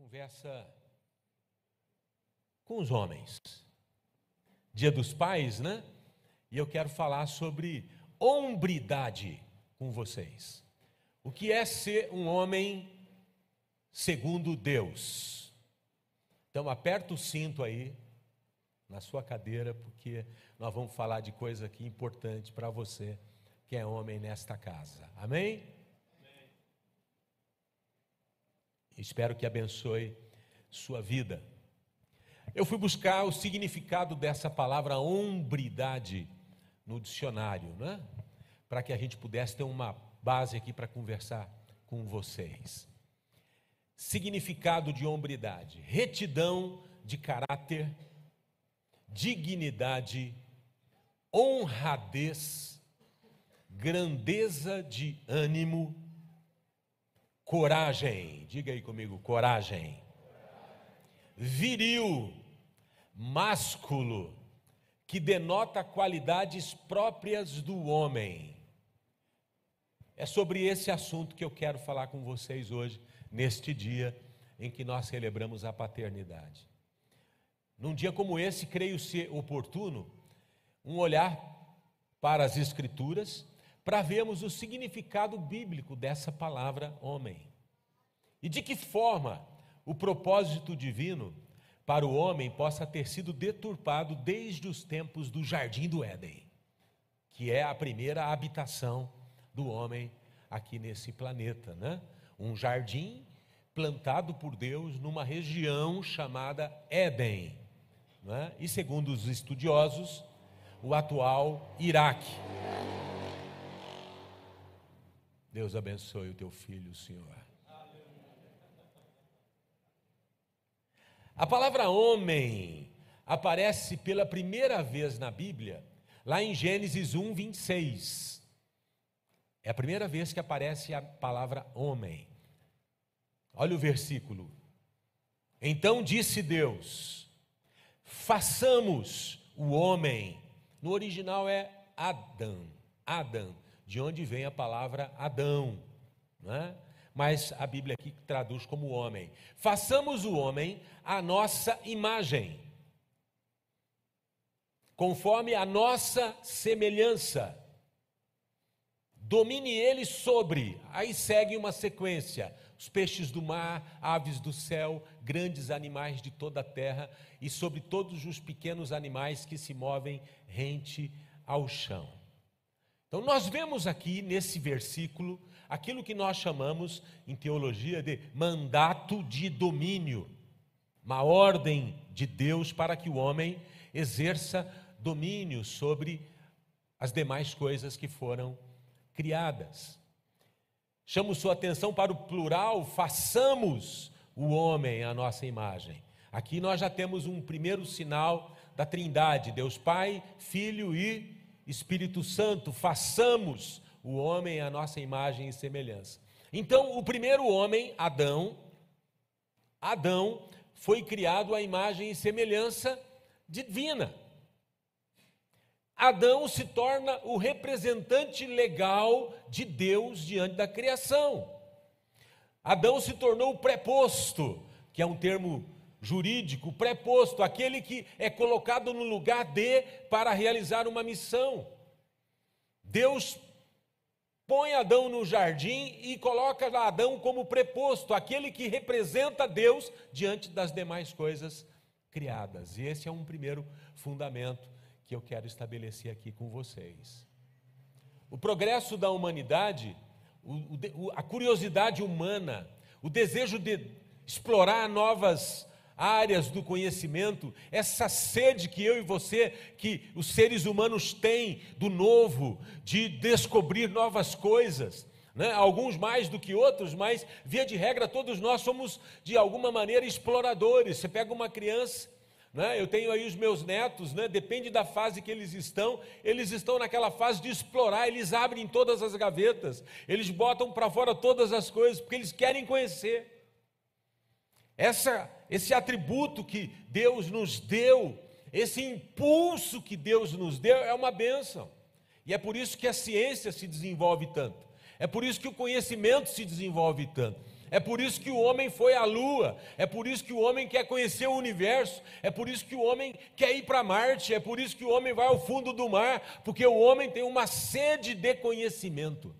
conversa com os homens. Dia dos Pais, né? E eu quero falar sobre hombridade com vocês. O que é ser um homem segundo Deus? Então aperta o cinto aí na sua cadeira, porque nós vamos falar de coisa aqui importante para você que é homem nesta casa. Amém? Espero que abençoe sua vida. Eu fui buscar o significado dessa palavra hombridade no dicionário, né? Para que a gente pudesse ter uma base aqui para conversar com vocês. Significado de hombridade: retidão de caráter, dignidade, honradez, grandeza de ânimo, Coragem, diga aí comigo, coragem. Viril, másculo, que denota qualidades próprias do homem. É sobre esse assunto que eu quero falar com vocês hoje, neste dia em que nós celebramos a paternidade. Num dia como esse, creio ser oportuno um olhar para as Escrituras para vermos o significado bíblico dessa palavra homem. E de que forma o propósito divino para o homem possa ter sido deturpado desde os tempos do jardim do Éden, que é a primeira habitação do homem aqui nesse planeta, né? Um jardim plantado por Deus numa região chamada Éden, né? e segundo os estudiosos, o atual Iraque. Deus abençoe o teu filho, Senhor. A palavra homem aparece pela primeira vez na Bíblia, lá em Gênesis 1, 26. É a primeira vez que aparece a palavra homem. Olha o versículo. Então disse Deus: façamos o homem. No original é Adão. Adão de onde vem a palavra Adão, né? mas a Bíblia aqui traduz como homem. Façamos o homem a nossa imagem, conforme a nossa semelhança. Domine ele sobre, aí segue uma sequência: os peixes do mar, aves do céu, grandes animais de toda a terra e sobre todos os pequenos animais que se movem rente ao chão. Então, nós vemos aqui nesse versículo aquilo que nós chamamos em teologia de mandato de domínio, uma ordem de Deus para que o homem exerça domínio sobre as demais coisas que foram criadas. Chamo sua atenção para o plural, façamos o homem à nossa imagem. Aqui nós já temos um primeiro sinal da Trindade, Deus Pai, Filho e Espírito Santo, façamos o homem à nossa imagem e semelhança. Então, o primeiro homem, Adão, Adão foi criado à imagem e semelhança divina. Adão se torna o representante legal de Deus diante da criação. Adão se tornou o preposto, que é um termo jurídico, preposto, aquele que é colocado no lugar de para realizar uma missão. Deus põe Adão no jardim e coloca Adão como preposto, aquele que representa Deus diante das demais coisas criadas. E esse é um primeiro fundamento que eu quero estabelecer aqui com vocês. O progresso da humanidade, a curiosidade humana, o desejo de explorar novas áreas do conhecimento, essa sede que eu e você, que os seres humanos têm do novo, de descobrir novas coisas. Né? Alguns mais do que outros, mas via de regra todos nós somos de alguma maneira exploradores. Você pega uma criança, né? eu tenho aí os meus netos, né? depende da fase que eles estão, eles estão naquela fase de explorar, eles abrem todas as gavetas, eles botam para fora todas as coisas, porque eles querem conhecer. Essa, esse atributo que Deus nos deu, esse impulso que Deus nos deu, é uma bênção. E é por isso que a ciência se desenvolve tanto. É por isso que o conhecimento se desenvolve tanto. É por isso que o homem foi à lua, é por isso que o homem quer conhecer o universo, é por isso que o homem quer ir para Marte, é por isso que o homem vai ao fundo do mar, porque o homem tem uma sede de conhecimento.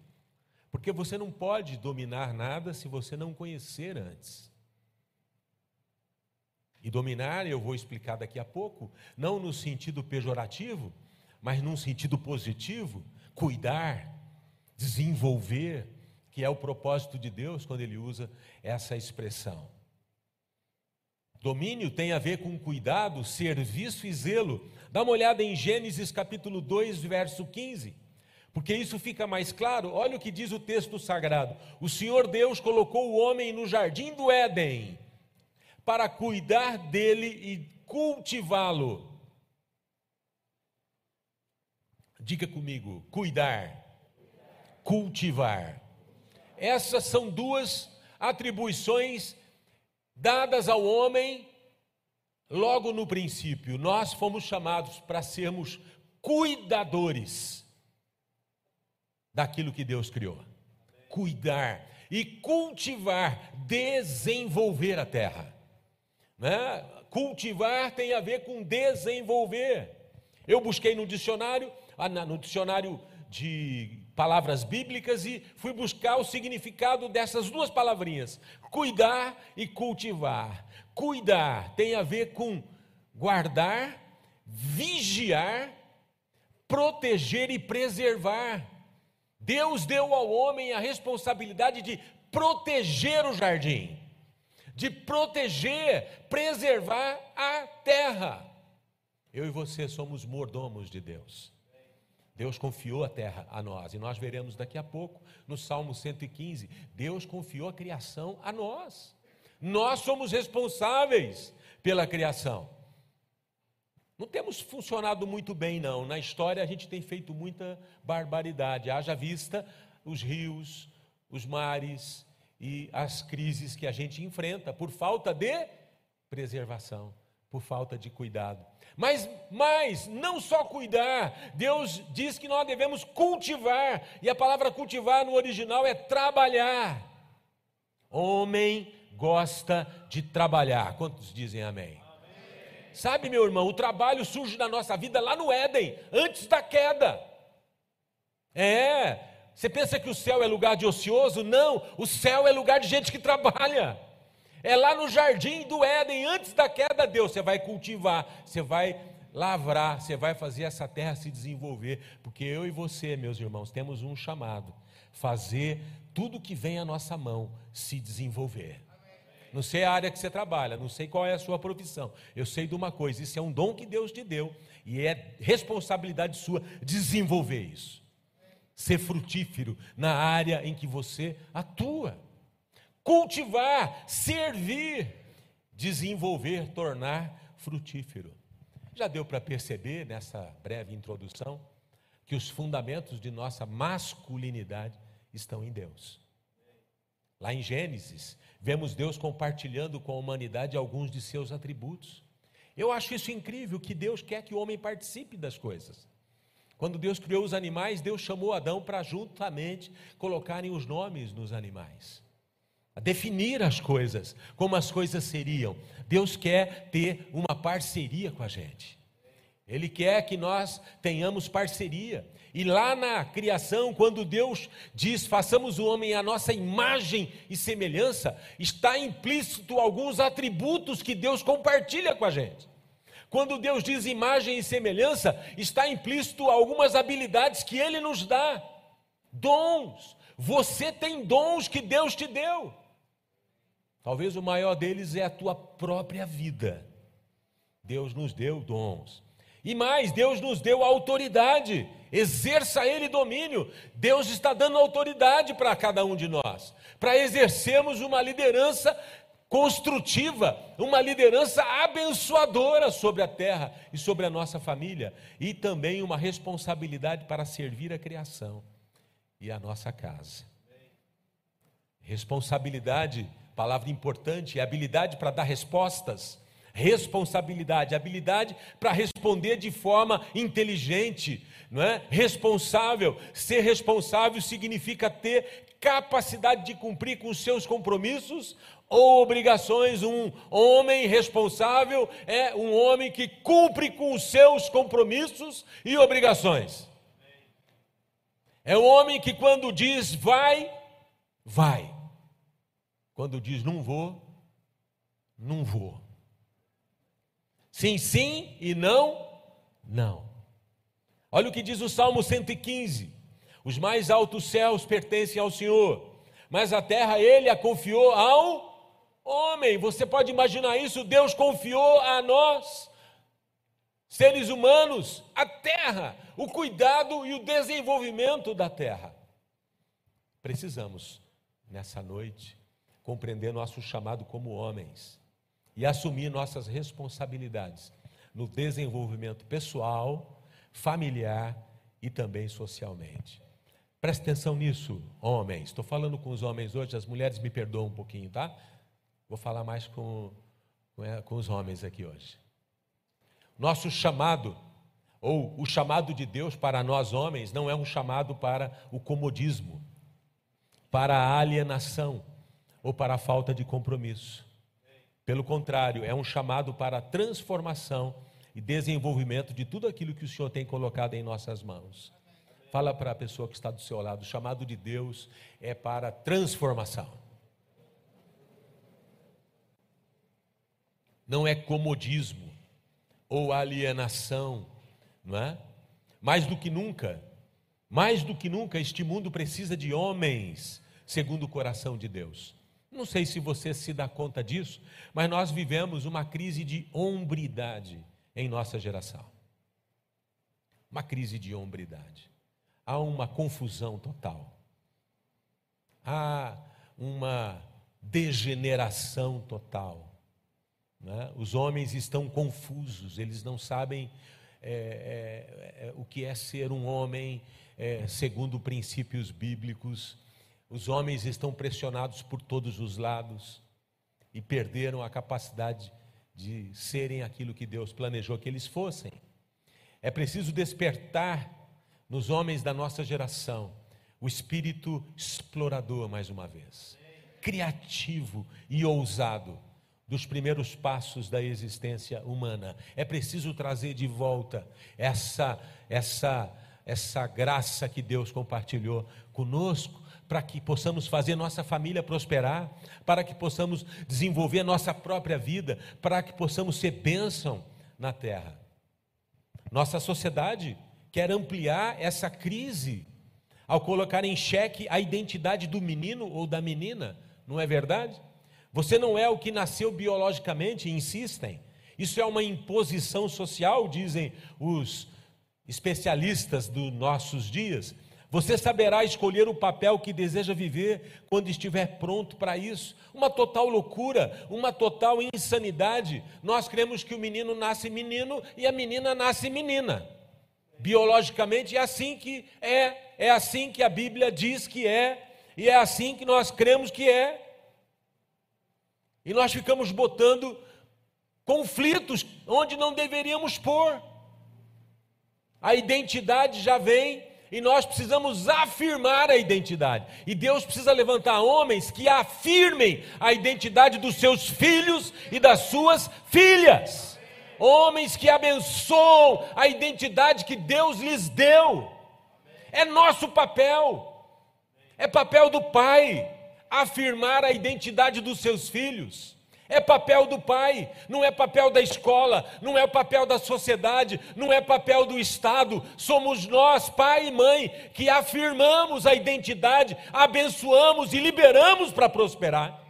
Porque você não pode dominar nada se você não conhecer antes. E dominar, eu vou explicar daqui a pouco, não no sentido pejorativo, mas num sentido positivo, cuidar, desenvolver, que é o propósito de Deus quando ele usa essa expressão. Domínio tem a ver com cuidado, serviço e zelo. Dá uma olhada em Gênesis capítulo 2, verso 15. Porque isso fica mais claro. Olha o que diz o texto sagrado: O Senhor Deus colocou o homem no jardim do Éden para cuidar dele e cultivá-lo. Diga comigo: cuidar, cultivar. Essas são duas atribuições dadas ao homem logo no princípio. Nós fomos chamados para sermos cuidadores daquilo que Deus criou. Cuidar e cultivar, desenvolver a terra. Né? Cultivar tem a ver com desenvolver. Eu busquei no dicionário, ah, no dicionário de palavras bíblicas e fui buscar o significado dessas duas palavrinhas: cuidar e cultivar. Cuidar tem a ver com guardar, vigiar, proteger e preservar. Deus deu ao homem a responsabilidade de proteger o jardim, de proteger, preservar a terra. Eu e você somos mordomos de Deus. Deus confiou a terra a nós, e nós veremos daqui a pouco, no Salmo 115, Deus confiou a criação a nós. Nós somos responsáveis pela criação. Não temos funcionado muito bem, não. Na história a gente tem feito muita barbaridade. Haja vista os rios, os mares e as crises que a gente enfrenta por falta de preservação, por falta de cuidado. Mas mais, não só cuidar, Deus diz que nós devemos cultivar, e a palavra cultivar no original é trabalhar. Homem gosta de trabalhar. Quantos dizem amém? amém? Sabe, meu irmão, o trabalho surge na nossa vida lá no Éden, antes da queda. É, você pensa que o céu é lugar de ocioso? Não, o céu é lugar de gente que trabalha. É lá no jardim do Éden, antes da queda, Deus, você vai cultivar, você vai lavrar, você vai fazer essa terra se desenvolver, porque eu e você, meus irmãos, temos um chamado: fazer tudo que vem à nossa mão se desenvolver. Não sei a área que você trabalha, não sei qual é a sua profissão. Eu sei de uma coisa: isso é um dom que Deus te deu e é responsabilidade sua desenvolver isso. Ser frutífero na área em que você atua cultivar, servir, desenvolver, tornar frutífero. Já deu para perceber nessa breve introdução que os fundamentos de nossa masculinidade estão em Deus. Lá em Gênesis, vemos Deus compartilhando com a humanidade alguns de seus atributos. Eu acho isso incrível que Deus quer que o homem participe das coisas. Quando Deus criou os animais, Deus chamou Adão para juntamente colocarem os nomes nos animais a definir as coisas, como as coisas seriam. Deus quer ter uma parceria com a gente. Ele quer que nós tenhamos parceria. E lá na criação, quando Deus diz façamos o homem à nossa imagem e semelhança, está implícito alguns atributos que Deus compartilha com a gente. Quando Deus diz imagem e semelhança, está implícito algumas habilidades que Ele nos dá, dons. Você tem dons que Deus te deu. Talvez o maior deles é a tua própria vida. Deus nos deu dons. E mais, Deus nos deu autoridade. Exerça Ele domínio. Deus está dando autoridade para cada um de nós, para exercermos uma liderança construtiva, uma liderança abençoadora sobre a terra e sobre a nossa família, e também uma responsabilidade para servir a criação e a nossa casa. Responsabilidade palavra importante, é habilidade para dar respostas, responsabilidade, habilidade para responder de forma inteligente, não é? Responsável. Ser responsável significa ter capacidade de cumprir com os seus compromissos ou obrigações. Um homem responsável é um homem que cumpre com os seus compromissos e obrigações. É um homem que, quando diz vai, vai. Quando diz não vou, não vou. Sim, sim e não, não. Olha o que diz o Salmo 115: Os mais altos céus pertencem ao Senhor, mas a terra ele a confiou ao homem. Você pode imaginar isso? Deus confiou a nós, seres humanos, a terra, o cuidado e o desenvolvimento da terra. Precisamos, nessa noite, compreender nosso chamado como homens e assumir nossas responsabilidades no desenvolvimento pessoal, familiar e também socialmente. Preste atenção nisso, homens. Estou falando com os homens hoje, as mulheres me perdoam um pouquinho, tá? Vou falar mais com, com, com os homens aqui hoje. Nosso chamado, ou o chamado de Deus para nós homens, não é um chamado para o comodismo, para a alienação ou para a falta de compromisso. Pelo contrário, é um chamado para a transformação e desenvolvimento de tudo aquilo que o Senhor tem colocado em nossas mãos. Fala para a pessoa que está do seu lado: o chamado de Deus é para transformação. Não é comodismo ou alienação, não é? Mais do que nunca, mais do que nunca, este mundo precisa de homens segundo o coração de Deus. Não sei se você se dá conta disso, mas nós vivemos uma crise de hombridade em nossa geração. Uma crise de hombridade. Há uma confusão total. Há uma degeneração total. Né? Os homens estão confusos, eles não sabem é, é, é, o que é ser um homem é, segundo princípios bíblicos os homens estão pressionados por todos os lados e perderam a capacidade de serem aquilo que Deus planejou que eles fossem. É preciso despertar nos homens da nossa geração o espírito explorador, mais uma vez, criativo e ousado dos primeiros passos da existência humana. É preciso trazer de volta essa essa essa graça que Deus compartilhou conosco para que possamos fazer nossa família prosperar, para que possamos desenvolver nossa própria vida, para que possamos ser bênção na terra. Nossa sociedade quer ampliar essa crise ao colocar em xeque a identidade do menino ou da menina, não é verdade? Você não é o que nasceu biologicamente, insistem. Isso é uma imposição social, dizem os especialistas dos nossos dias. Você saberá escolher o papel que deseja viver quando estiver pronto para isso. Uma total loucura, uma total insanidade. Nós cremos que o menino nasce menino e a menina nasce menina. Biologicamente é assim que é, é assim que a Bíblia diz que é, e é assim que nós cremos que é. E nós ficamos botando conflitos onde não deveríamos pôr. A identidade já vem e nós precisamos afirmar a identidade. E Deus precisa levantar homens que afirmem a identidade dos seus filhos e das suas filhas. Homens que abençoam a identidade que Deus lhes deu. É nosso papel. É papel do pai afirmar a identidade dos seus filhos. É papel do pai, não é papel da escola, não é papel da sociedade, não é papel do Estado. Somos nós, pai e mãe, que afirmamos a identidade, abençoamos e liberamos para prosperar.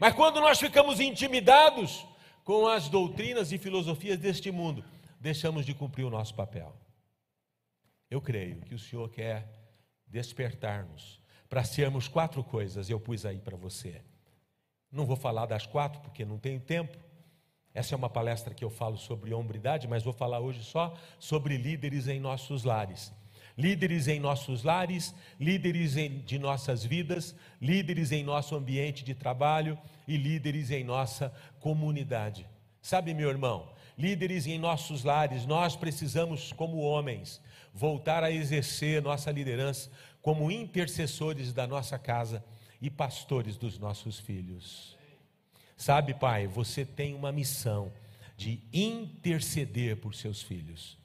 Mas quando nós ficamos intimidados com as doutrinas e filosofias deste mundo, deixamos de cumprir o nosso papel. Eu creio que o Senhor quer despertar-nos para sermos quatro coisas, eu pus aí para você. Não vou falar das quatro porque não tenho tempo. Essa é uma palestra que eu falo sobre hombridade, mas vou falar hoje só sobre líderes em nossos lares. Líderes em nossos lares, líderes em, de nossas vidas, líderes em nosso ambiente de trabalho e líderes em nossa comunidade. Sabe, meu irmão, líderes em nossos lares, nós precisamos, como homens, voltar a exercer nossa liderança como intercessores da nossa casa e pastores dos nossos filhos. Sabe, pai, você tem uma missão de interceder por seus filhos,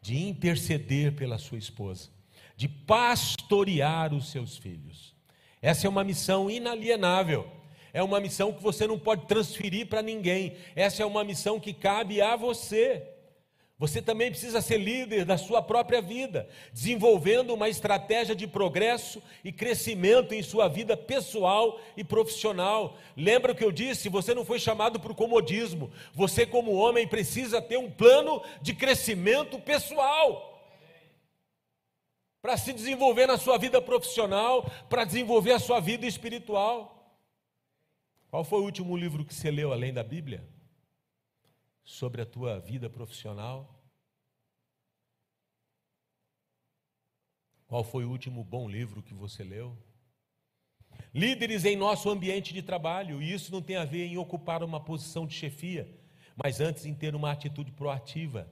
de interceder pela sua esposa, de pastorear os seus filhos. Essa é uma missão inalienável. É uma missão que você não pode transferir para ninguém. Essa é uma missão que cabe a você. Você também precisa ser líder da sua própria vida, desenvolvendo uma estratégia de progresso e crescimento em sua vida pessoal e profissional. Lembra o que eu disse? Você não foi chamado para o comodismo. Você, como homem, precisa ter um plano de crescimento pessoal para se desenvolver na sua vida profissional, para desenvolver a sua vida espiritual. Qual foi o último livro que você leu além da Bíblia? Sobre a tua vida profissional? Qual foi o último bom livro que você leu? Líderes em nosso ambiente de trabalho, e isso não tem a ver em ocupar uma posição de chefia, mas antes em ter uma atitude proativa,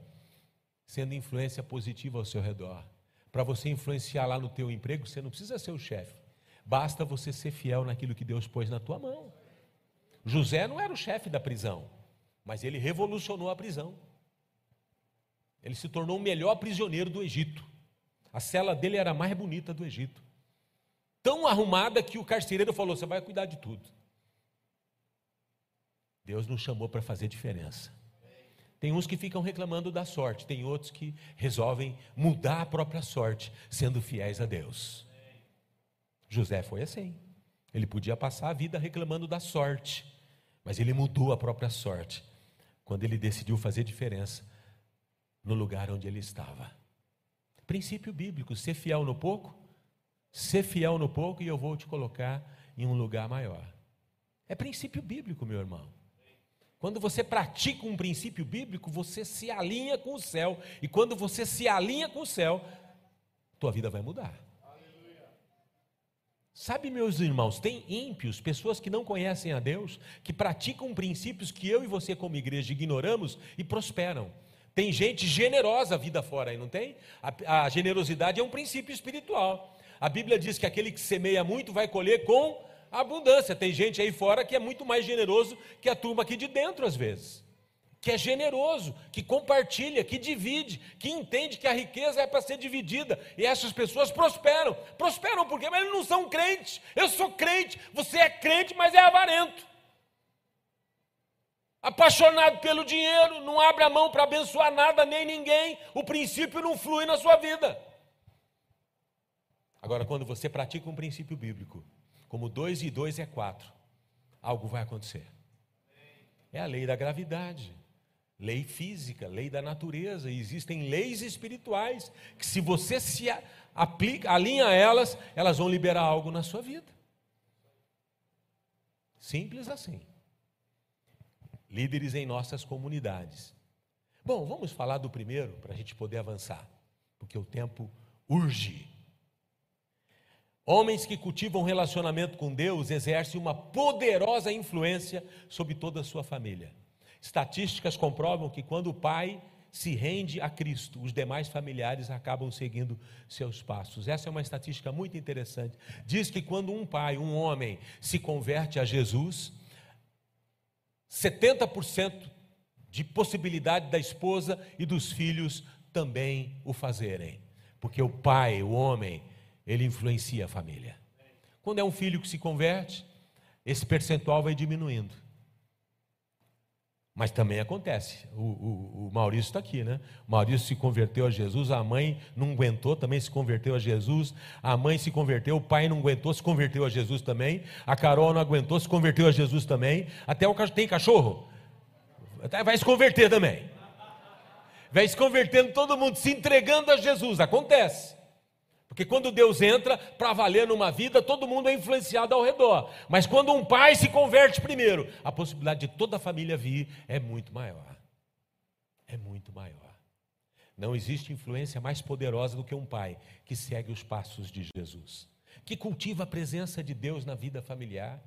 sendo influência positiva ao seu redor. Para você influenciar lá no teu emprego, você não precisa ser o chefe. Basta você ser fiel naquilo que Deus pôs na tua mão. José não era o chefe da prisão. Mas ele revolucionou a prisão. Ele se tornou o melhor prisioneiro do Egito. A cela dele era a mais bonita do Egito. Tão arrumada que o carcereiro falou: Você vai cuidar de tudo. Deus nos chamou para fazer diferença. Tem uns que ficam reclamando da sorte, tem outros que resolvem mudar a própria sorte, sendo fiéis a Deus. José foi assim. Ele podia passar a vida reclamando da sorte, mas ele mudou a própria sorte quando ele decidiu fazer diferença no lugar onde ele estava. Princípio bíblico: ser fiel no pouco, ser fiel no pouco e eu vou te colocar em um lugar maior. É princípio bíblico, meu irmão. Quando você pratica um princípio bíblico, você se alinha com o céu. E quando você se alinha com o céu, tua vida vai mudar. Sabe, meus irmãos, tem ímpios, pessoas que não conhecem a Deus, que praticam princípios que eu e você, como igreja, ignoramos e prosperam. Tem gente generosa vida fora aí, não tem? A, a, generosidade é um princípio espiritual. A Bíblia diz que aquele que semeia muito vai colher com abundância. Tem gente aí fora que é muito mais generoso que a turma aqui de dentro, às vezes que é generoso, que compartilha, que divide, que entende que a riqueza é para ser dividida. E essas pessoas prosperam. Prosperam por quê? Mas eles não são crentes. Eu sou crente, você é crente, mas é avarento. Apaixonado pelo dinheiro, não abre a mão para abençoar nada nem ninguém. O princípio não flui na sua vida. Agora, quando você pratica um princípio bíblico, como dois e dois é quatro, algo vai acontecer. É a lei da gravidade lei física, lei da natureza, existem leis espirituais que se você se aplica, alinha a elas, elas vão liberar algo na sua vida. Simples assim. Líderes em nossas comunidades. Bom, vamos falar do primeiro para a gente poder avançar, porque o tempo urge. Homens que cultivam relacionamento com Deus exercem uma poderosa influência sobre toda a sua família. Estatísticas comprovam que quando o pai se rende a Cristo, os demais familiares acabam seguindo seus passos. Essa é uma estatística muito interessante. Diz que quando um pai, um homem, se converte a Jesus, 70% de possibilidade da esposa e dos filhos também o fazerem. Porque o pai, o homem, ele influencia a família. Quando é um filho que se converte, esse percentual vai diminuindo. Mas também acontece. O, o, o Maurício está aqui, né? O Maurício se converteu a Jesus, a mãe não aguentou, também se converteu a Jesus. A mãe se converteu, o pai não aguentou, se converteu a Jesus também. A Carol não aguentou, se converteu a Jesus também. Até o tem cachorro? Vai se converter também. Vai se convertendo todo mundo, se entregando a Jesus. Acontece. Porque quando Deus entra para valer numa vida, todo mundo é influenciado ao redor. Mas quando um pai se converte primeiro, a possibilidade de toda a família vir é muito maior. É muito maior. Não existe influência mais poderosa do que um pai que segue os passos de Jesus, que cultiva a presença de Deus na vida familiar,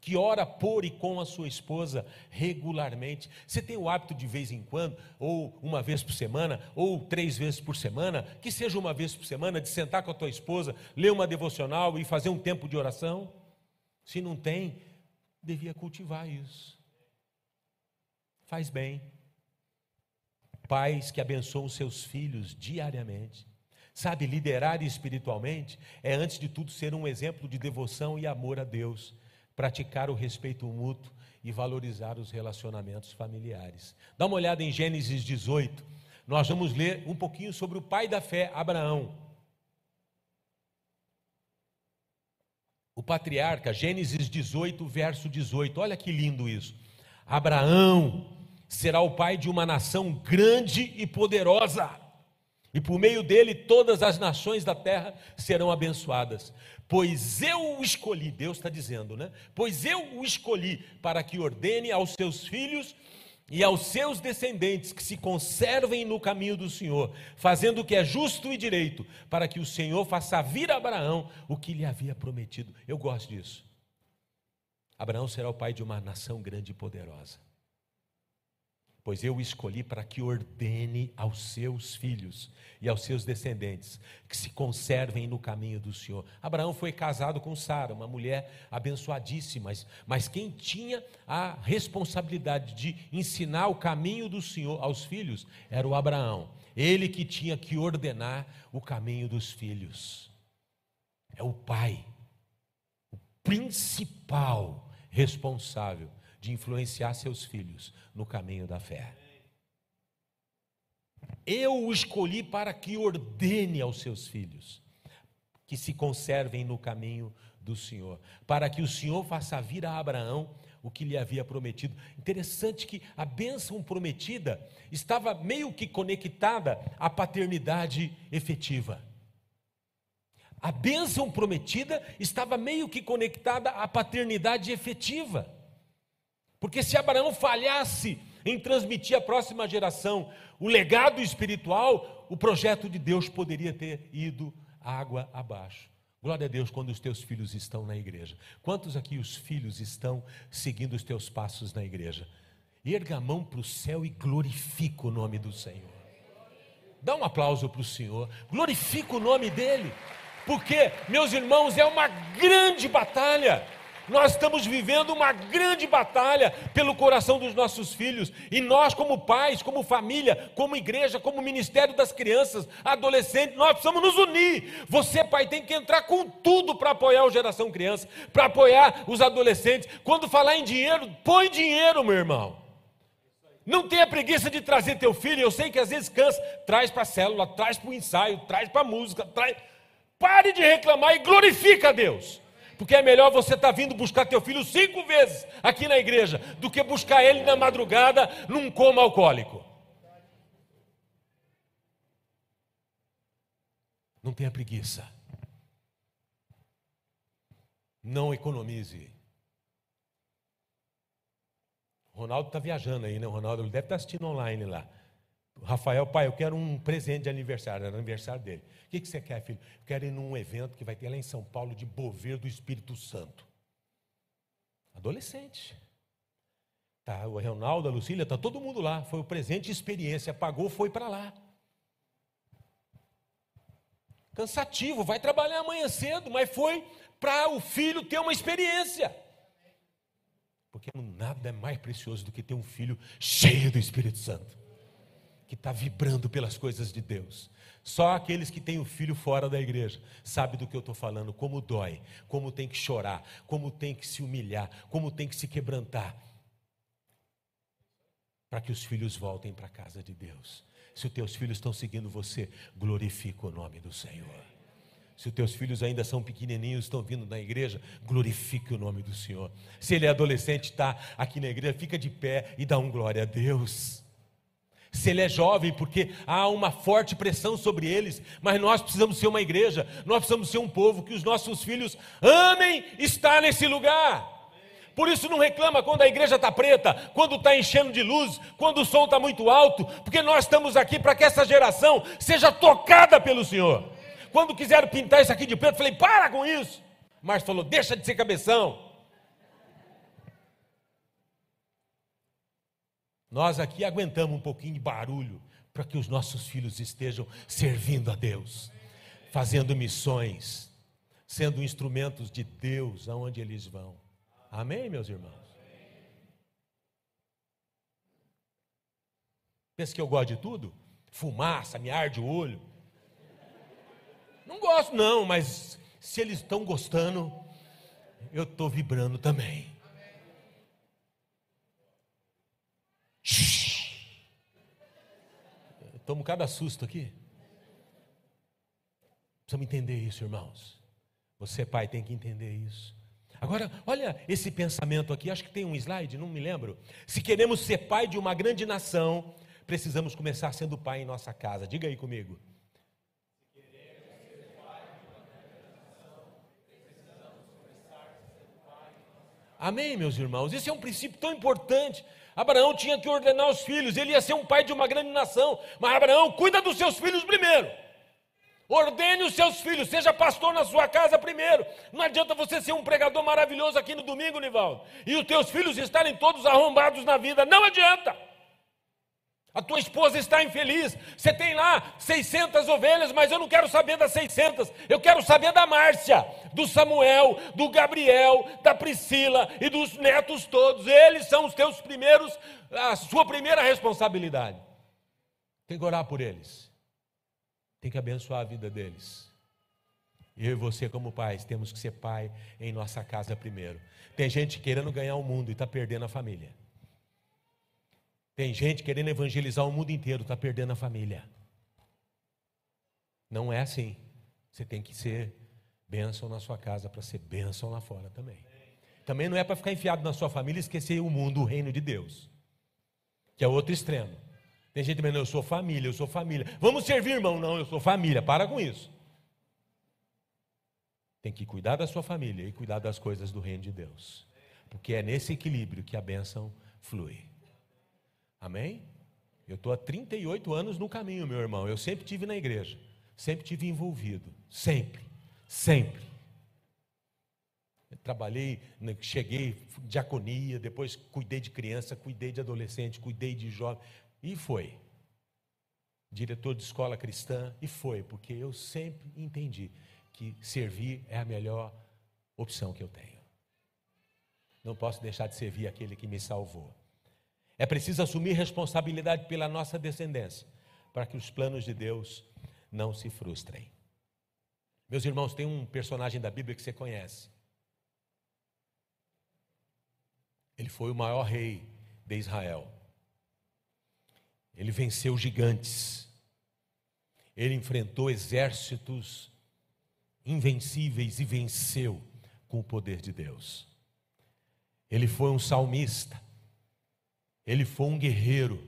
que ora por e com a sua esposa regularmente. Você tem o hábito de vez em quando, ou uma vez por semana, ou três vezes por semana, que seja uma vez por semana, de sentar com a tua esposa, ler uma devocional e fazer um tempo de oração? Se não tem, devia cultivar isso. Faz bem. Pais que abençoam seus filhos diariamente. Sabe, liderar espiritualmente é, antes de tudo, ser um exemplo de devoção e amor a Deus praticar o respeito mútuo e valorizar os relacionamentos familiares. Dá uma olhada em Gênesis 18. Nós vamos ler um pouquinho sobre o pai da fé, Abraão. O patriarca, Gênesis 18, verso 18. Olha que lindo isso. Abraão será o pai de uma nação grande e poderosa. E por meio dele todas as nações da terra serão abençoadas. Pois eu o escolhi, Deus está dizendo, né? Pois eu o escolhi para que ordene aos seus filhos e aos seus descendentes que se conservem no caminho do Senhor, fazendo o que é justo e direito, para que o Senhor faça vir a Abraão o que lhe havia prometido. Eu gosto disso. Abraão será o pai de uma nação grande e poderosa pois eu o escolhi para que ordene aos seus filhos e aos seus descendentes que se conservem no caminho do Senhor. Abraão foi casado com Sara, uma mulher abençoadíssima, mas quem tinha a responsabilidade de ensinar o caminho do Senhor aos filhos era o Abraão. Ele que tinha que ordenar o caminho dos filhos. É o pai, o principal responsável de influenciar seus filhos no caminho da fé. Eu o escolhi para que ordene aos seus filhos que se conservem no caminho do Senhor, para que o Senhor faça vir a Abraão o que lhe havia prometido. Interessante que a bênção prometida estava meio que conectada à paternidade efetiva. A bênção prometida estava meio que conectada à paternidade efetiva. Porque se Abraão falhasse em transmitir à próxima geração o legado espiritual, o projeto de Deus poderia ter ido água abaixo. Glória a Deus quando os teus filhos estão na igreja. Quantos aqui os filhos estão seguindo os teus passos na igreja? Erga a mão para o céu e glorifica o nome do Senhor. Dá um aplauso para o Senhor, glorifica o nome dEle, porque, meus irmãos, é uma grande batalha. Nós estamos vivendo uma grande batalha pelo coração dos nossos filhos, e nós, como pais, como família, como igreja, como ministério das crianças, adolescentes, nós precisamos nos unir. Você, pai, tem que entrar com tudo para apoiar o Geração Criança, para apoiar os adolescentes. Quando falar em dinheiro, põe dinheiro, meu irmão. Não tenha preguiça de trazer teu filho, eu sei que às vezes cansa. Traz para a célula, traz para o ensaio, traz para a música, traz. Pare de reclamar e glorifica a Deus. Porque é melhor você estar tá vindo buscar teu filho cinco vezes aqui na igreja do que buscar ele na madrugada num coma alcoólico. Não tenha preguiça. Não economize. O Ronaldo está viajando aí, né? Ronaldo ele deve estar tá assistindo online lá. Rafael, pai, eu quero um presente de aniversário, era aniversário dele. O que, que você quer, filho? Eu quero ir num evento que vai ter lá em São Paulo de Bover do Espírito Santo. Adolescente. Tá, o Ronaldo, a Lucília, tá todo mundo lá. Foi o presente de experiência, pagou, foi para lá. Cansativo, vai trabalhar amanhã cedo, mas foi para o filho ter uma experiência. Porque nada é mais precioso do que ter um filho cheio do Espírito Santo que está vibrando pelas coisas de Deus. Só aqueles que têm o filho fora da igreja sabem do que eu estou falando, como dói, como tem que chorar, como tem que se humilhar, como tem que se quebrantar, para que os filhos voltem para a casa de Deus. Se os teus filhos estão seguindo você, glorifica o nome do Senhor. Se os teus filhos ainda são pequenininhos, estão vindo na igreja, glorifique o nome do Senhor. Se ele é adolescente, está aqui na igreja, fica de pé e dá um glória a Deus se ele é jovem, porque há uma forte pressão sobre eles, mas nós precisamos ser uma igreja, nós precisamos ser um povo que os nossos filhos amem estar nesse lugar. Por isso não reclama quando a igreja está preta, quando está enchendo de luz, quando o som está muito alto, porque nós estamos aqui para que essa geração seja tocada pelo Senhor. Quando quiseram pintar isso aqui de preto, falei, para com isso. Mas falou, deixa de ser cabeção. Nós aqui aguentamos um pouquinho de barulho para que os nossos filhos estejam servindo a Deus, fazendo missões, sendo instrumentos de Deus aonde eles vão. Amém, meus irmãos? Pensa que eu gosto de tudo? Fumaça, me arde o olho. Não gosto, não, mas se eles estão gostando, eu estou vibrando também. Tomo cada susto aqui. Precisamos entender isso, irmãos. Você, pai, tem que entender isso. Agora, olha esse pensamento aqui, acho que tem um slide, não me lembro. Se queremos ser pai de uma grande nação, precisamos começar sendo pai em nossa casa. Diga aí comigo. Amém, meus irmãos? Esse é um princípio tão importante. Abraão tinha que ordenar os filhos, ele ia ser um pai de uma grande nação. Mas Abraão, cuida dos seus filhos primeiro. Ordene os seus filhos, seja pastor na sua casa primeiro. Não adianta você ser um pregador maravilhoso aqui no domingo, Nivaldo, e os teus filhos estarem todos arrombados na vida. Não adianta. A tua esposa está infeliz. Você tem lá 600 ovelhas, mas eu não quero saber das 600. Eu quero saber da Márcia, do Samuel, do Gabriel, da Priscila e dos netos todos. Eles são os teus primeiros, a sua primeira responsabilidade. Tem que orar por eles. Tem que abençoar a vida deles. Eu e você, como pais, temos que ser pai em nossa casa primeiro. Tem gente querendo ganhar o mundo e está perdendo a família. Tem gente querendo evangelizar o mundo inteiro, está perdendo a família. Não é assim. Você tem que ser bênção na sua casa para ser bênção lá fora também. Também não é para ficar enfiado na sua família e esquecer o mundo, o reino de Deus, que é outro extremo. Tem gente dizendo, eu sou família, eu sou família. Vamos servir, irmão? Não, eu sou família. Para com isso. Tem que cuidar da sua família e cuidar das coisas do reino de Deus. Porque é nesse equilíbrio que a bênção flui. Amém? Eu estou há 38 anos no caminho, meu irmão. Eu sempre tive na igreja, sempre tive envolvido, sempre, sempre. Eu trabalhei, né, cheguei diaconia, depois cuidei de criança, cuidei de adolescente, cuidei de jovem e foi. Diretor de escola cristã e foi, porque eu sempre entendi que servir é a melhor opção que eu tenho. Não posso deixar de servir aquele que me salvou. É preciso assumir responsabilidade pela nossa descendência, para que os planos de Deus não se frustrem. Meus irmãos, tem um personagem da Bíblia que você conhece. Ele foi o maior rei de Israel. Ele venceu gigantes. Ele enfrentou exércitos invencíveis e venceu com o poder de Deus. Ele foi um salmista. Ele foi um guerreiro,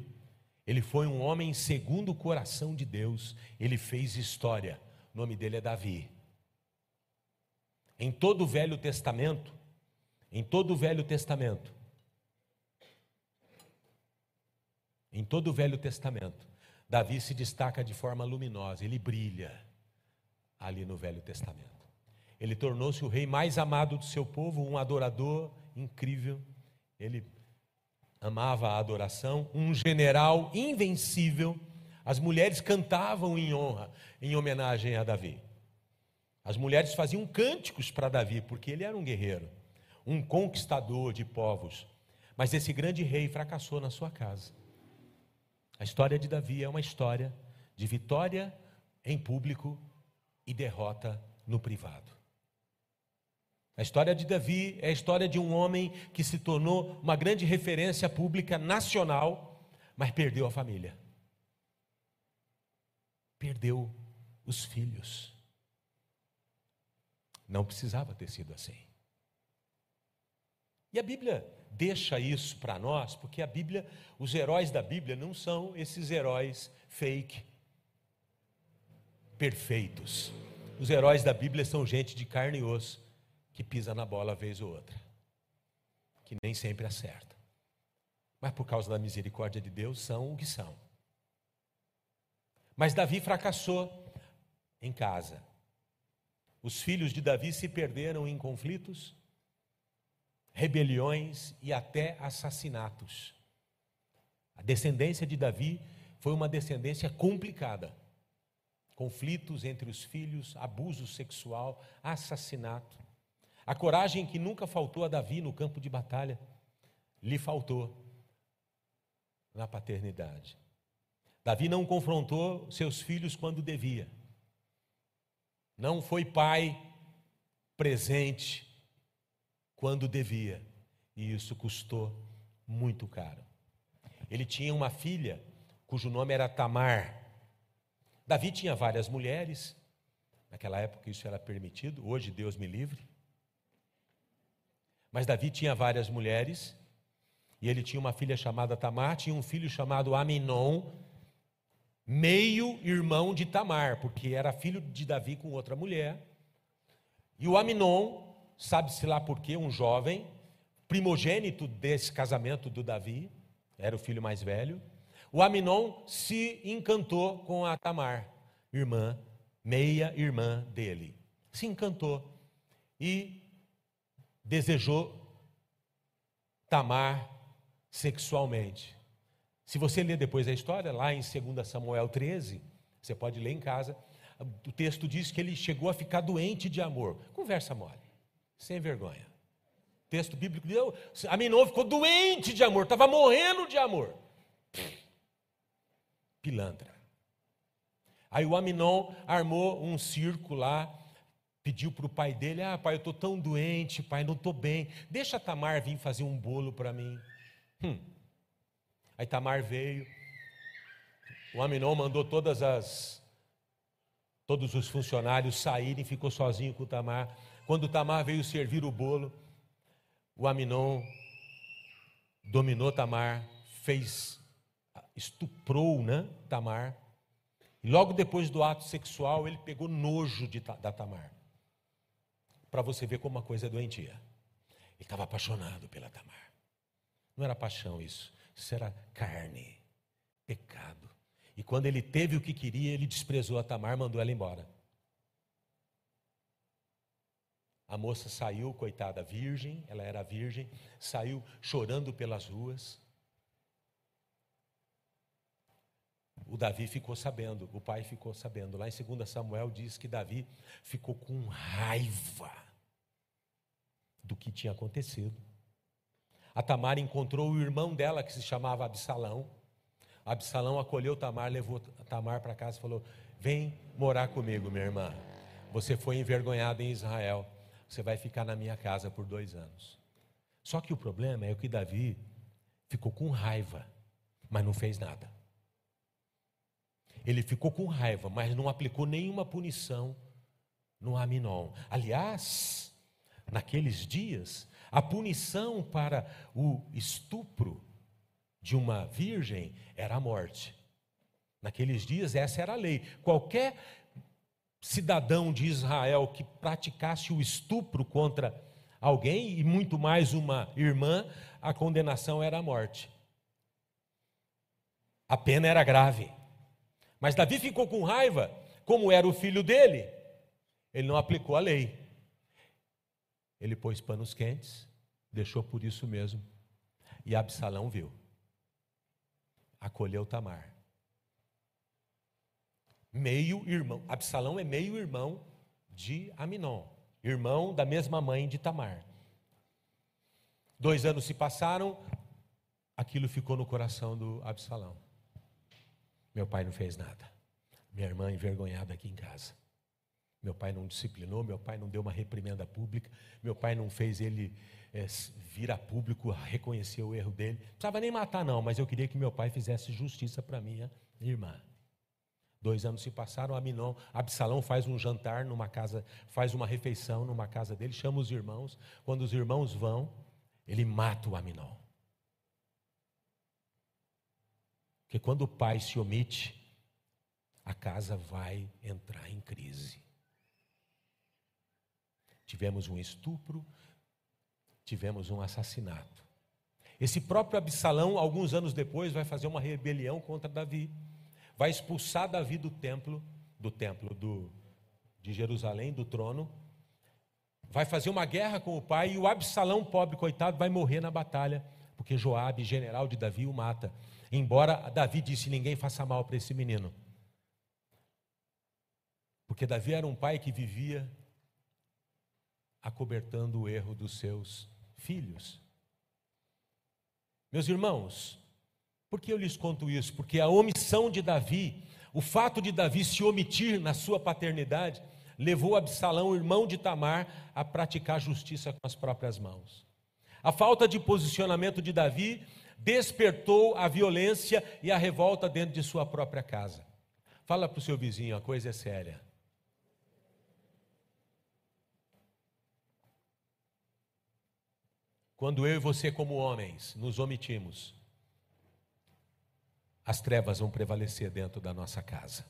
ele foi um homem segundo o coração de Deus, ele fez história. O nome dele é Davi. Em todo o Velho Testamento, em todo o Velho Testamento, em todo o Velho Testamento, Davi se destaca de forma luminosa, ele brilha ali no Velho Testamento. Ele tornou-se o rei mais amado do seu povo, um adorador incrível. Ele amava a adoração, um general invencível. As mulheres cantavam em honra, em homenagem a Davi. As mulheres faziam cânticos para Davi, porque ele era um guerreiro, um conquistador de povos. Mas esse grande rei fracassou na sua casa. A história de Davi é uma história de vitória em público e derrota no privado. A história de Davi é a história de um homem que se tornou uma grande referência pública nacional, mas perdeu a família. Perdeu os filhos. Não precisava ter sido assim. E a Bíblia deixa isso para nós, porque a Bíblia, os heróis da Bíblia não são esses heróis fake, perfeitos. Os heróis da Bíblia são gente de carne e osso que pisa na bola vez ou outra, que nem sempre acerta. Mas por causa da misericórdia de Deus, são o que são. Mas Davi fracassou em casa. Os filhos de Davi se perderam em conflitos, rebeliões e até assassinatos. A descendência de Davi foi uma descendência complicada. Conflitos entre os filhos, abuso sexual, assassinato. A coragem que nunca faltou a Davi no campo de batalha, lhe faltou na paternidade. Davi não confrontou seus filhos quando devia. Não foi pai presente quando devia. E isso custou muito caro. Ele tinha uma filha cujo nome era Tamar. Davi tinha várias mulheres. Naquela época isso era permitido, hoje Deus me livre. Mas Davi tinha várias mulheres, e ele tinha uma filha chamada Tamar, tinha um filho chamado Aminon, meio irmão de Tamar, porque era filho de Davi com outra mulher. E o Aminon, sabe-se lá por quê, um jovem, primogênito desse casamento do Davi, era o filho mais velho. O Aminon se encantou com a Tamar, irmã, meia irmã dele. Se encantou e desejou Tamar sexualmente. Se você ler depois a história, lá em 2 Samuel 13, você pode ler em casa, o texto diz que ele chegou a ficar doente de amor. Conversa mole, sem vergonha. O texto bíblico diz: Aminon ficou doente de amor, estava morrendo de amor. Pilantra. Aí o Aminon armou um circo lá, pediu para o pai dele: Ah, pai, eu estou tão doente, pai, não estou bem. Deixa Tamar vir fazer um bolo para mim. Hum. Aí Tamar veio. O Aminon mandou todas as todos os funcionários saírem, ficou sozinho com o Tamar. Quando o Tamar veio servir o bolo, o Aminon dominou Tamar, fez estuprou, né, Tamar. Logo depois do ato sexual, ele pegou nojo de, da Tamar. Para você ver como uma coisa é doentia. Ele estava apaixonado pela Tamar. Não era paixão isso. Isso era carne, pecado. E quando ele teve o que queria, ele desprezou a Tamar, mandou ela embora. A moça saiu, coitada, virgem, ela era virgem, saiu chorando pelas ruas. O Davi ficou sabendo, o pai ficou sabendo. Lá em 2 Samuel diz que Davi ficou com raiva do que tinha acontecido. A Tamar encontrou o irmão dela, que se chamava Absalão. Absalão acolheu Tamar, levou Tamar para casa e falou: Vem morar comigo, minha irmã. Você foi envergonhada em Israel. Você vai ficar na minha casa por dois anos. Só que o problema é que Davi ficou com raiva, mas não fez nada. Ele ficou com raiva, mas não aplicou nenhuma punição no Aminon. Aliás, naqueles dias, a punição para o estupro de uma virgem era a morte. Naqueles dias, essa era a lei. Qualquer cidadão de Israel que praticasse o estupro contra alguém, e muito mais uma irmã, a condenação era a morte. A pena era grave. Mas Davi ficou com raiva, como era o filho dele, ele não aplicou a lei. Ele pôs panos quentes, deixou por isso mesmo. E Absalão viu. Acolheu Tamar. Meio irmão. Absalão é meio irmão de Aminon, irmão da mesma mãe de Tamar. Dois anos se passaram, aquilo ficou no coração do Absalão. Meu pai não fez nada. Minha irmã envergonhada aqui em casa. Meu pai não disciplinou, meu pai não deu uma reprimenda pública, meu pai não fez ele é, vir a público reconhecer o erro dele. Não precisava nem matar, não, mas eu queria que meu pai fizesse justiça para minha irmã. Dois anos se passaram, Aminon, Absalão faz um jantar numa casa, faz uma refeição numa casa dele, chama os irmãos. Quando os irmãos vão, ele mata o Aminon. Porque quando o pai se omite, a casa vai entrar em crise. Tivemos um estupro, tivemos um assassinato. Esse próprio Absalão, alguns anos depois, vai fazer uma rebelião contra Davi. Vai expulsar Davi do templo, do templo do, de Jerusalém, do trono. Vai fazer uma guerra com o pai e o Absalão, pobre coitado, vai morrer na batalha porque Joabe, general de Davi, o mata. Embora Davi disse: ninguém faça mal para esse menino. Porque Davi era um pai que vivia acobertando o erro dos seus filhos. Meus irmãos, por que eu lhes conto isso? Porque a omissão de Davi, o fato de Davi se omitir na sua paternidade, levou Absalão, irmão de Tamar, a praticar justiça com as próprias mãos. A falta de posicionamento de Davi despertou a violência e a revolta dentro de sua própria casa. Fala para o seu vizinho, a coisa é séria. Quando eu e você, como homens, nos omitimos, as trevas vão prevalecer dentro da nossa casa.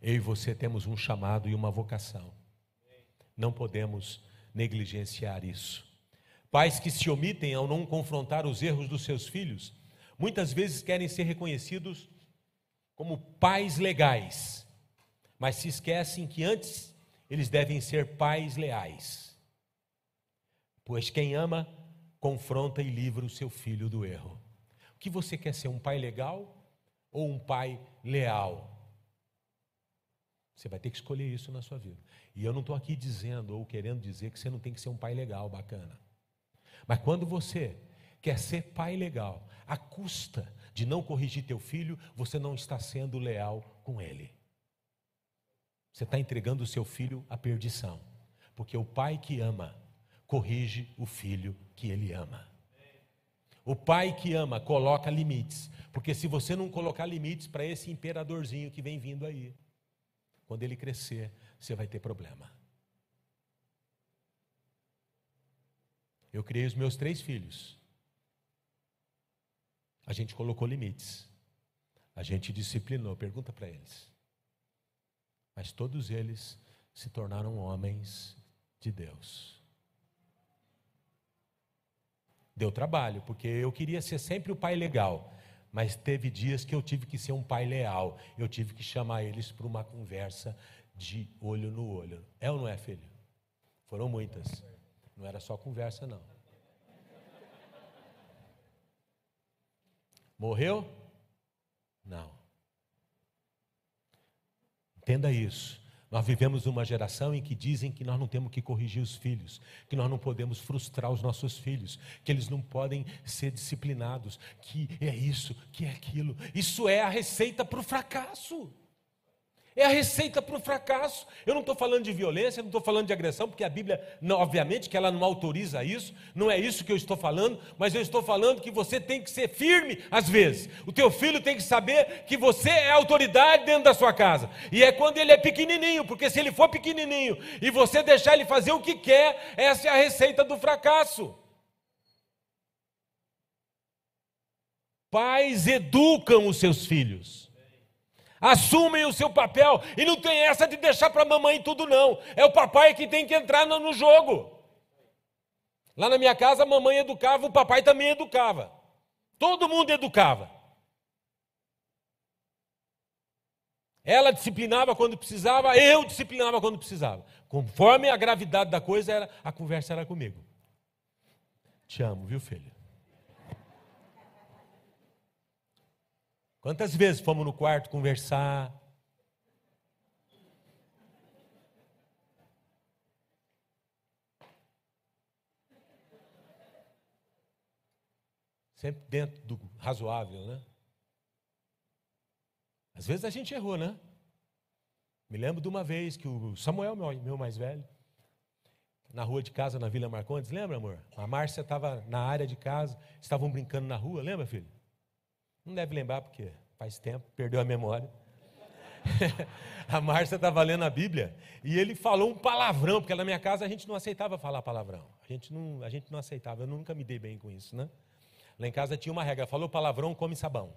Eu e você temos um chamado e uma vocação. Não podemos negligenciar isso. Pais que se omitem ao não confrontar os erros dos seus filhos, muitas vezes querem ser reconhecidos como pais legais, mas se esquecem que antes eles devem ser pais leais. Pois quem ama, confronta e livra o seu filho do erro. O que você quer ser, um pai legal ou um pai leal? Você vai ter que escolher isso na sua vida. E eu não estou aqui dizendo ou querendo dizer que você não tem que ser um pai legal, bacana. Mas quando você quer ser pai legal, à custa de não corrigir teu filho, você não está sendo leal com ele. Você está entregando o seu filho à perdição. Porque o pai que ama, corrige o filho que ele ama. O pai que ama coloca limites, porque se você não colocar limites para esse imperadorzinho que vem vindo aí, quando ele crescer, você vai ter problema. Eu criei os meus três filhos. A gente colocou limites. A gente disciplinou. Pergunta para eles. Mas todos eles se tornaram homens de Deus. Deu trabalho, porque eu queria ser sempre o pai legal. Mas teve dias que eu tive que ser um pai leal. Eu tive que chamar eles para uma conversa de olho no olho. É ou não é, filho? Foram muitas. Não era só conversa, não. Morreu? Não. Entenda isso. Nós vivemos uma geração em que dizem que nós não temos que corrigir os filhos, que nós não podemos frustrar os nossos filhos, que eles não podem ser disciplinados, que é isso, que é aquilo. Isso é a receita para o fracasso. É a receita para o fracasso. Eu não estou falando de violência, não estou falando de agressão, porque a Bíblia, não, obviamente, que ela não autoriza isso. Não é isso que eu estou falando, mas eu estou falando que você tem que ser firme às vezes. O teu filho tem que saber que você é autoridade dentro da sua casa. E é quando ele é pequenininho, porque se ele for pequenininho e você deixar ele fazer o que quer, essa é a receita do fracasso. Pais educam os seus filhos assumem o seu papel e não tem essa de deixar para a mamãe tudo, não. É o papai que tem que entrar no jogo. Lá na minha casa, a mamãe educava, o papai também educava. Todo mundo educava. Ela disciplinava quando precisava, eu disciplinava quando precisava. Conforme a gravidade da coisa, era, a conversa era comigo. Te amo, viu, filho? Quantas vezes fomos no quarto conversar? Sempre dentro do razoável, né? Às vezes a gente errou, né? Me lembro de uma vez que o Samuel, meu mais velho, na rua de casa, na Vila Marcondes, lembra, amor? A Márcia estava na área de casa, estavam brincando na rua, lembra, filho? Não deve lembrar porque faz tempo, perdeu a memória. a Márcia estava lendo a Bíblia e ele falou um palavrão, porque na minha casa a gente não aceitava falar palavrão. A gente não, a gente não aceitava, eu nunca me dei bem com isso, né? Lá em casa tinha uma regra, falou palavrão, come sabão.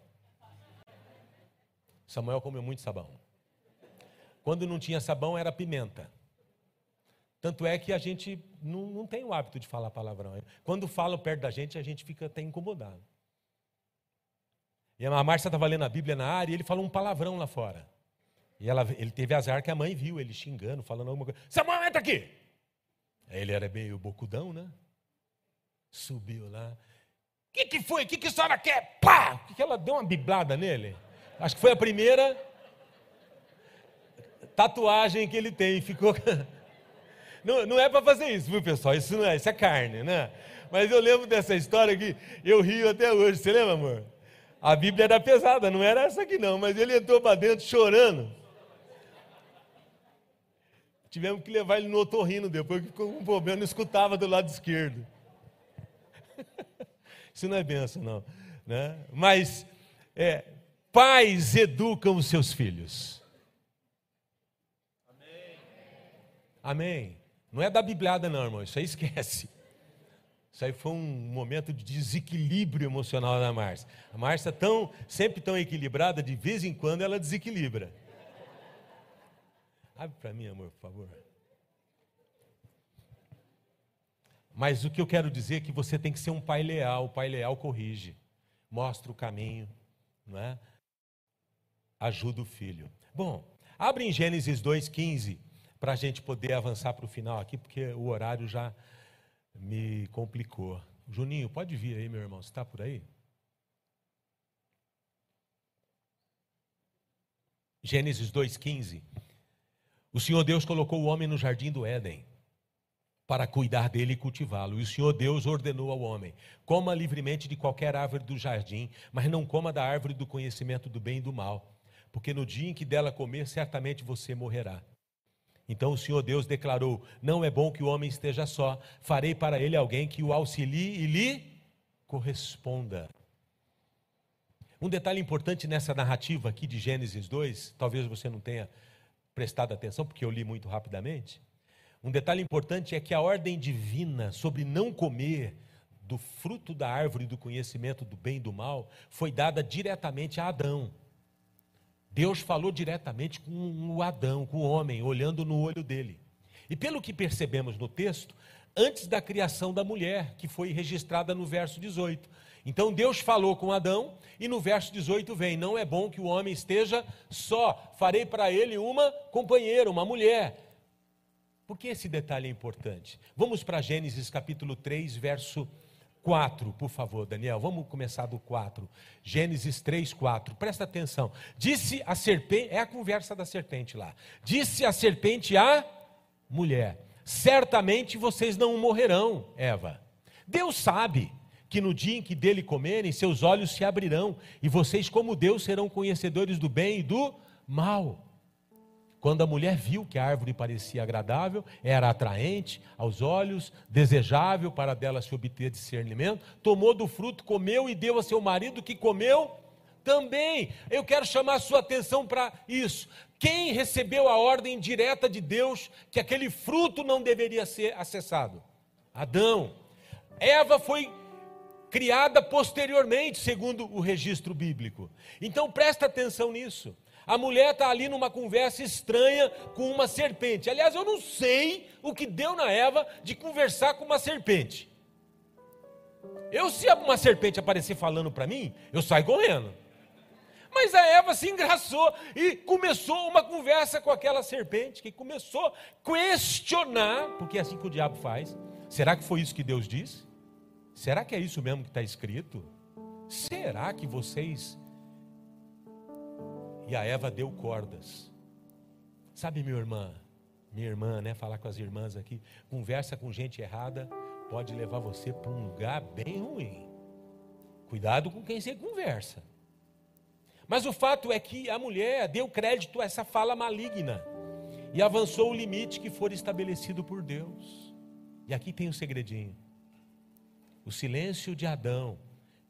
Samuel comeu muito sabão. Quando não tinha sabão, era pimenta. Tanto é que a gente não, não tem o hábito de falar palavrão. Quando falam perto da gente, a gente fica até incomodado. E a Márcia estava lendo a Bíblia na área e ele falou um palavrão lá fora. E ela, ele teve azar que a mãe viu ele xingando, falando alguma coisa. Samuel, entra aqui! Aí ele era meio bocudão, né? Subiu lá. que, que foi? O que, que a senhora quer? Pá! O que, que ela deu uma biblada nele? Acho que foi a primeira tatuagem que ele tem. Ficou. Não, não é para fazer isso, viu, pessoal? Isso não é, isso é carne, né? Mas eu lembro dessa história que eu rio até hoje. Você lembra, amor? A Bíblia era pesada, não era essa aqui não, mas ele entrou para dentro chorando. Tivemos que levar ele no otorrino depois, que ficou com um problema, não escutava do lado esquerdo. Isso não é benção, não. Né? Mas é, pais educam os seus filhos. Amém. Amém. Não é da bibliada, não, irmão. Isso aí esquece. Isso aí foi um momento de desequilíbrio emocional da Márcia. A Márcia, tão, sempre tão equilibrada, de vez em quando ela desequilibra. Abre para mim, amor, por favor. Mas o que eu quero dizer é que você tem que ser um pai leal. O pai leal corrige, mostra o caminho, não é? ajuda o filho. Bom, abre em Gênesis 2,15 para a gente poder avançar para o final aqui, porque o horário já me complicou. Juninho, pode vir aí, meu irmão, você está por aí? Gênesis 2,15. O Senhor Deus colocou o homem no jardim do Éden para cuidar dele e cultivá-lo. E o Senhor Deus ordenou ao homem: coma livremente de qualquer árvore do jardim, mas não coma da árvore do conhecimento do bem e do mal, porque no dia em que dela comer, certamente você morrerá. Então o Senhor Deus declarou: Não é bom que o homem esteja só, farei para ele alguém que o auxilie e lhe corresponda. Um detalhe importante nessa narrativa aqui de Gênesis 2, talvez você não tenha prestado atenção, porque eu li muito rapidamente. Um detalhe importante é que a ordem divina sobre não comer do fruto da árvore do conhecimento do bem e do mal foi dada diretamente a Adão. Deus falou diretamente com o Adão, com o homem, olhando no olho dele. E pelo que percebemos no texto, antes da criação da mulher, que foi registrada no verso 18. Então Deus falou com Adão, e no verso 18 vem: Não é bom que o homem esteja só, farei para ele uma companheira, uma mulher. Por que esse detalhe é importante? Vamos para Gênesis capítulo 3, verso 4, por favor, Daniel. Vamos começar do 4. Gênesis 3, 4. Presta atenção. Disse a serpente, é a conversa da serpente lá. Disse a serpente à mulher: Certamente vocês não morrerão, Eva. Deus sabe que no dia em que dele comerem, seus olhos se abrirão, e vocês, como Deus, serão conhecedores do bem e do mal. Quando a mulher viu que a árvore parecia agradável, era atraente aos olhos, desejável para dela se obter discernimento, tomou do fruto, comeu e deu a seu marido que comeu também. Eu quero chamar a sua atenção para isso. Quem recebeu a ordem direta de Deus que aquele fruto não deveria ser acessado? Adão. Eva foi criada posteriormente, segundo o registro bíblico. Então presta atenção nisso. A mulher está ali numa conversa estranha com uma serpente. Aliás, eu não sei o que deu na Eva de conversar com uma serpente. Eu, se uma serpente aparecer falando para mim, eu saio correndo. Mas a Eva se engraçou e começou uma conversa com aquela serpente, que começou a questionar, porque é assim que o diabo faz. Será que foi isso que Deus disse? Será que é isso mesmo que está escrito? Será que vocês e a Eva deu cordas. Sabe, minha irmã, minha irmã, né? Falar com as irmãs aqui, conversa com gente errada pode levar você para um lugar bem ruim. Cuidado com quem você conversa. Mas o fato é que a mulher deu crédito a essa fala maligna e avançou o limite que for estabelecido por Deus. E aqui tem o um segredinho. O silêncio de Adão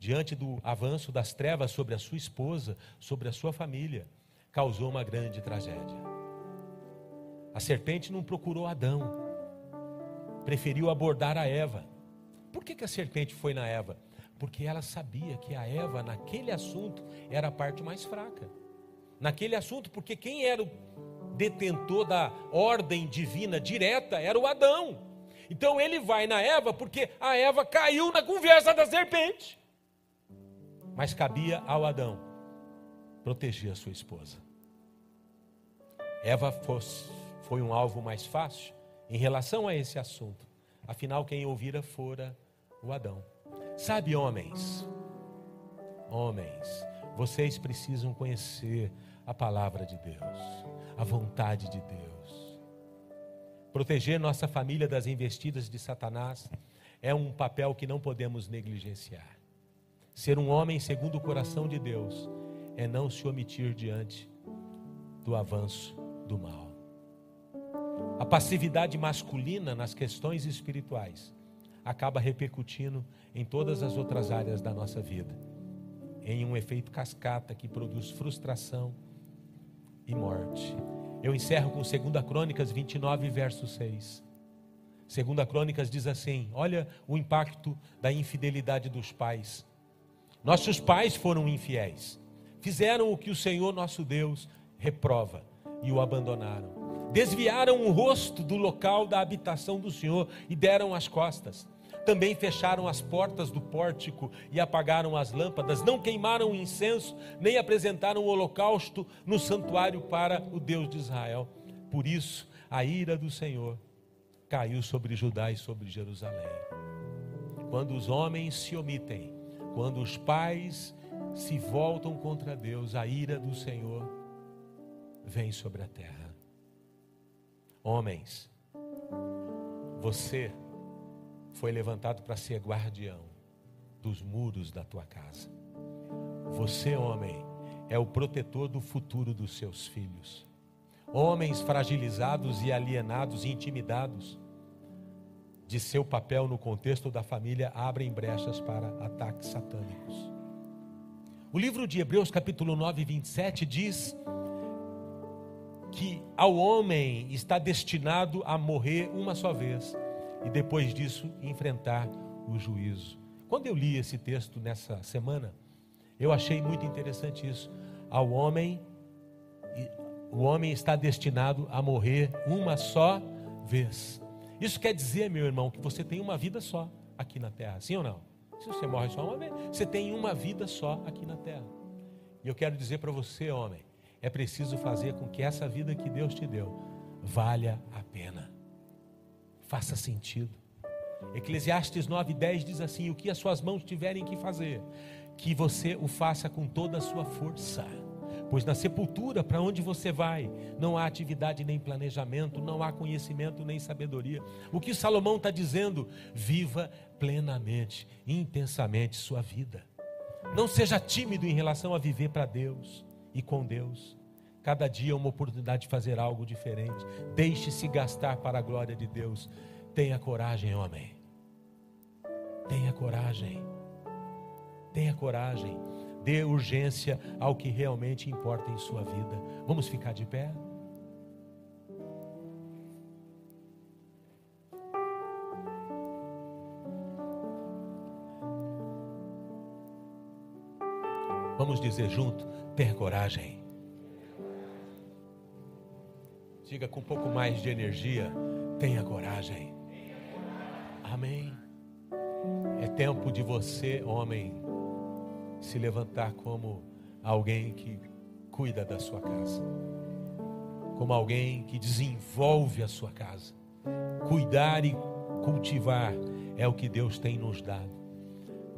diante do avanço das trevas sobre a sua esposa, sobre a sua família, causou uma grande tragédia. A serpente não procurou Adão, preferiu abordar a Eva. Por que, que a serpente foi na Eva? Porque ela sabia que a Eva, naquele assunto, era a parte mais fraca. Naquele assunto, porque quem era o detentor da ordem divina direta era o Adão. Então ele vai na Eva porque a Eva caiu na conversa da serpente. Mas cabia ao Adão proteger a sua esposa. Eva foi um alvo mais fácil em relação a esse assunto. Afinal, quem ouvira fora o Adão. Sabe, homens, homens, vocês precisam conhecer a palavra de Deus, a vontade de Deus. Proteger nossa família das investidas de Satanás é um papel que não podemos negligenciar. Ser um homem segundo o coração de Deus é não se omitir diante do avanço do mal. A passividade masculina nas questões espirituais acaba repercutindo em todas as outras áreas da nossa vida, em um efeito cascata que produz frustração e morte. Eu encerro com 2 Crônicas 29, verso 6. 2 Crônicas diz assim: olha o impacto da infidelidade dos pais. Nossos pais foram infiéis, fizeram o que o Senhor nosso Deus reprova e o abandonaram. Desviaram o rosto do local da habitação do Senhor e deram as costas. Também fecharam as portas do pórtico e apagaram as lâmpadas, não queimaram incenso, nem apresentaram o holocausto no santuário para o Deus de Israel. Por isso, a ira do Senhor caiu sobre Judá e sobre Jerusalém. Quando os homens se omitem, quando os pais se voltam contra Deus, a ira do Senhor vem sobre a terra. Homens, você foi levantado para ser guardião dos muros da tua casa. Você, homem, é o protetor do futuro dos seus filhos. Homens fragilizados e alienados intimidados de seu papel no contexto da família abrem brechas para ataques satânicos. O livro de Hebreus, capítulo 9, 27, diz que ao homem está destinado a morrer uma só vez e depois disso enfrentar o juízo. Quando eu li esse texto nessa semana, eu achei muito interessante isso. Ao homem, o homem está destinado a morrer uma só vez. Isso quer dizer, meu irmão, que você tem uma vida só aqui na terra, sim ou não? Se você morre só uma vez, você tem uma vida só aqui na terra. E eu quero dizer para você, homem, é preciso fazer com que essa vida que Deus te deu valha a pena faça sentido. Eclesiastes 9:10 diz assim: O que as suas mãos tiverem que fazer, que você o faça com toda a sua força. Pois na sepultura, para onde você vai, não há atividade nem planejamento, não há conhecimento nem sabedoria. O que Salomão está dizendo? Viva plenamente, intensamente sua vida. Não seja tímido em relação a viver para Deus e com Deus. Cada dia é uma oportunidade de fazer algo diferente. Deixe-se gastar para a glória de Deus. Tenha coragem, homem. Tenha coragem. Tenha coragem. Dê urgência ao que realmente importa em sua vida. Vamos ficar de pé? Vamos dizer junto: tenha coragem. Diga com um pouco mais de energia: tenha coragem. Amém. É tempo de você, homem, se levantar como alguém que cuida da sua casa, como alguém que desenvolve a sua casa. Cuidar e cultivar é o que Deus tem nos dado.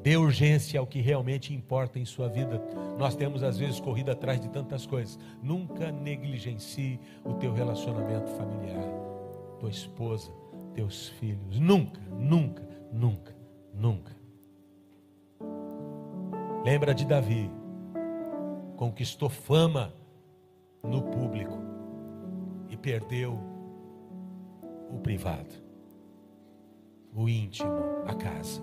Dê urgência ao que realmente importa em sua vida. Nós temos às vezes corrido atrás de tantas coisas. Nunca negligencie o teu relacionamento familiar, tua esposa, teus filhos. Nunca, nunca, nunca, nunca. Lembra de Davi. Conquistou fama no público e perdeu o privado, o íntimo, a casa.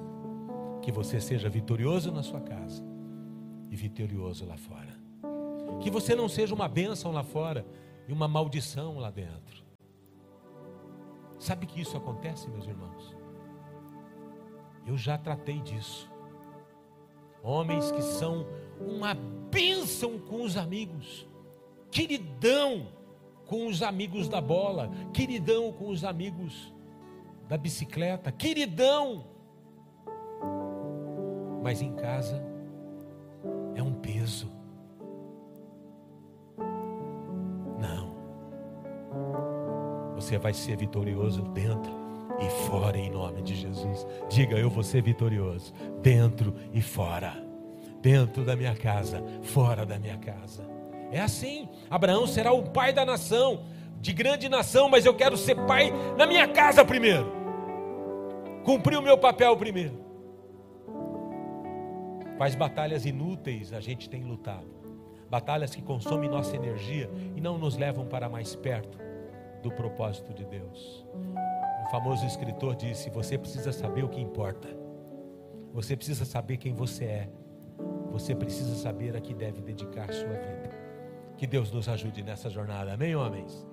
Que você seja vitorioso na sua casa e vitorioso lá fora. Que você não seja uma bênção lá fora e uma maldição lá dentro. Sabe que isso acontece, meus irmãos? Eu já tratei disso. Homens que são uma bênção com os amigos, queridão com os amigos da bola, queridão com os amigos da bicicleta, queridão mas em casa é um peso. Não. Você vai ser vitorioso dentro e fora em nome de Jesus. Diga, eu vou ser vitorioso, dentro e fora. Dentro da minha casa, fora da minha casa. É assim. Abraão será o pai da nação, de grande nação, mas eu quero ser pai na minha casa primeiro. Cumprir o meu papel primeiro. Quais batalhas inúteis a gente tem lutado? Batalhas que consomem nossa energia e não nos levam para mais perto do propósito de Deus. Famoso escritor disse: Você precisa saber o que importa, você precisa saber quem você é, você precisa saber a que deve dedicar sua vida. Que Deus nos ajude nessa jornada, amém, homens?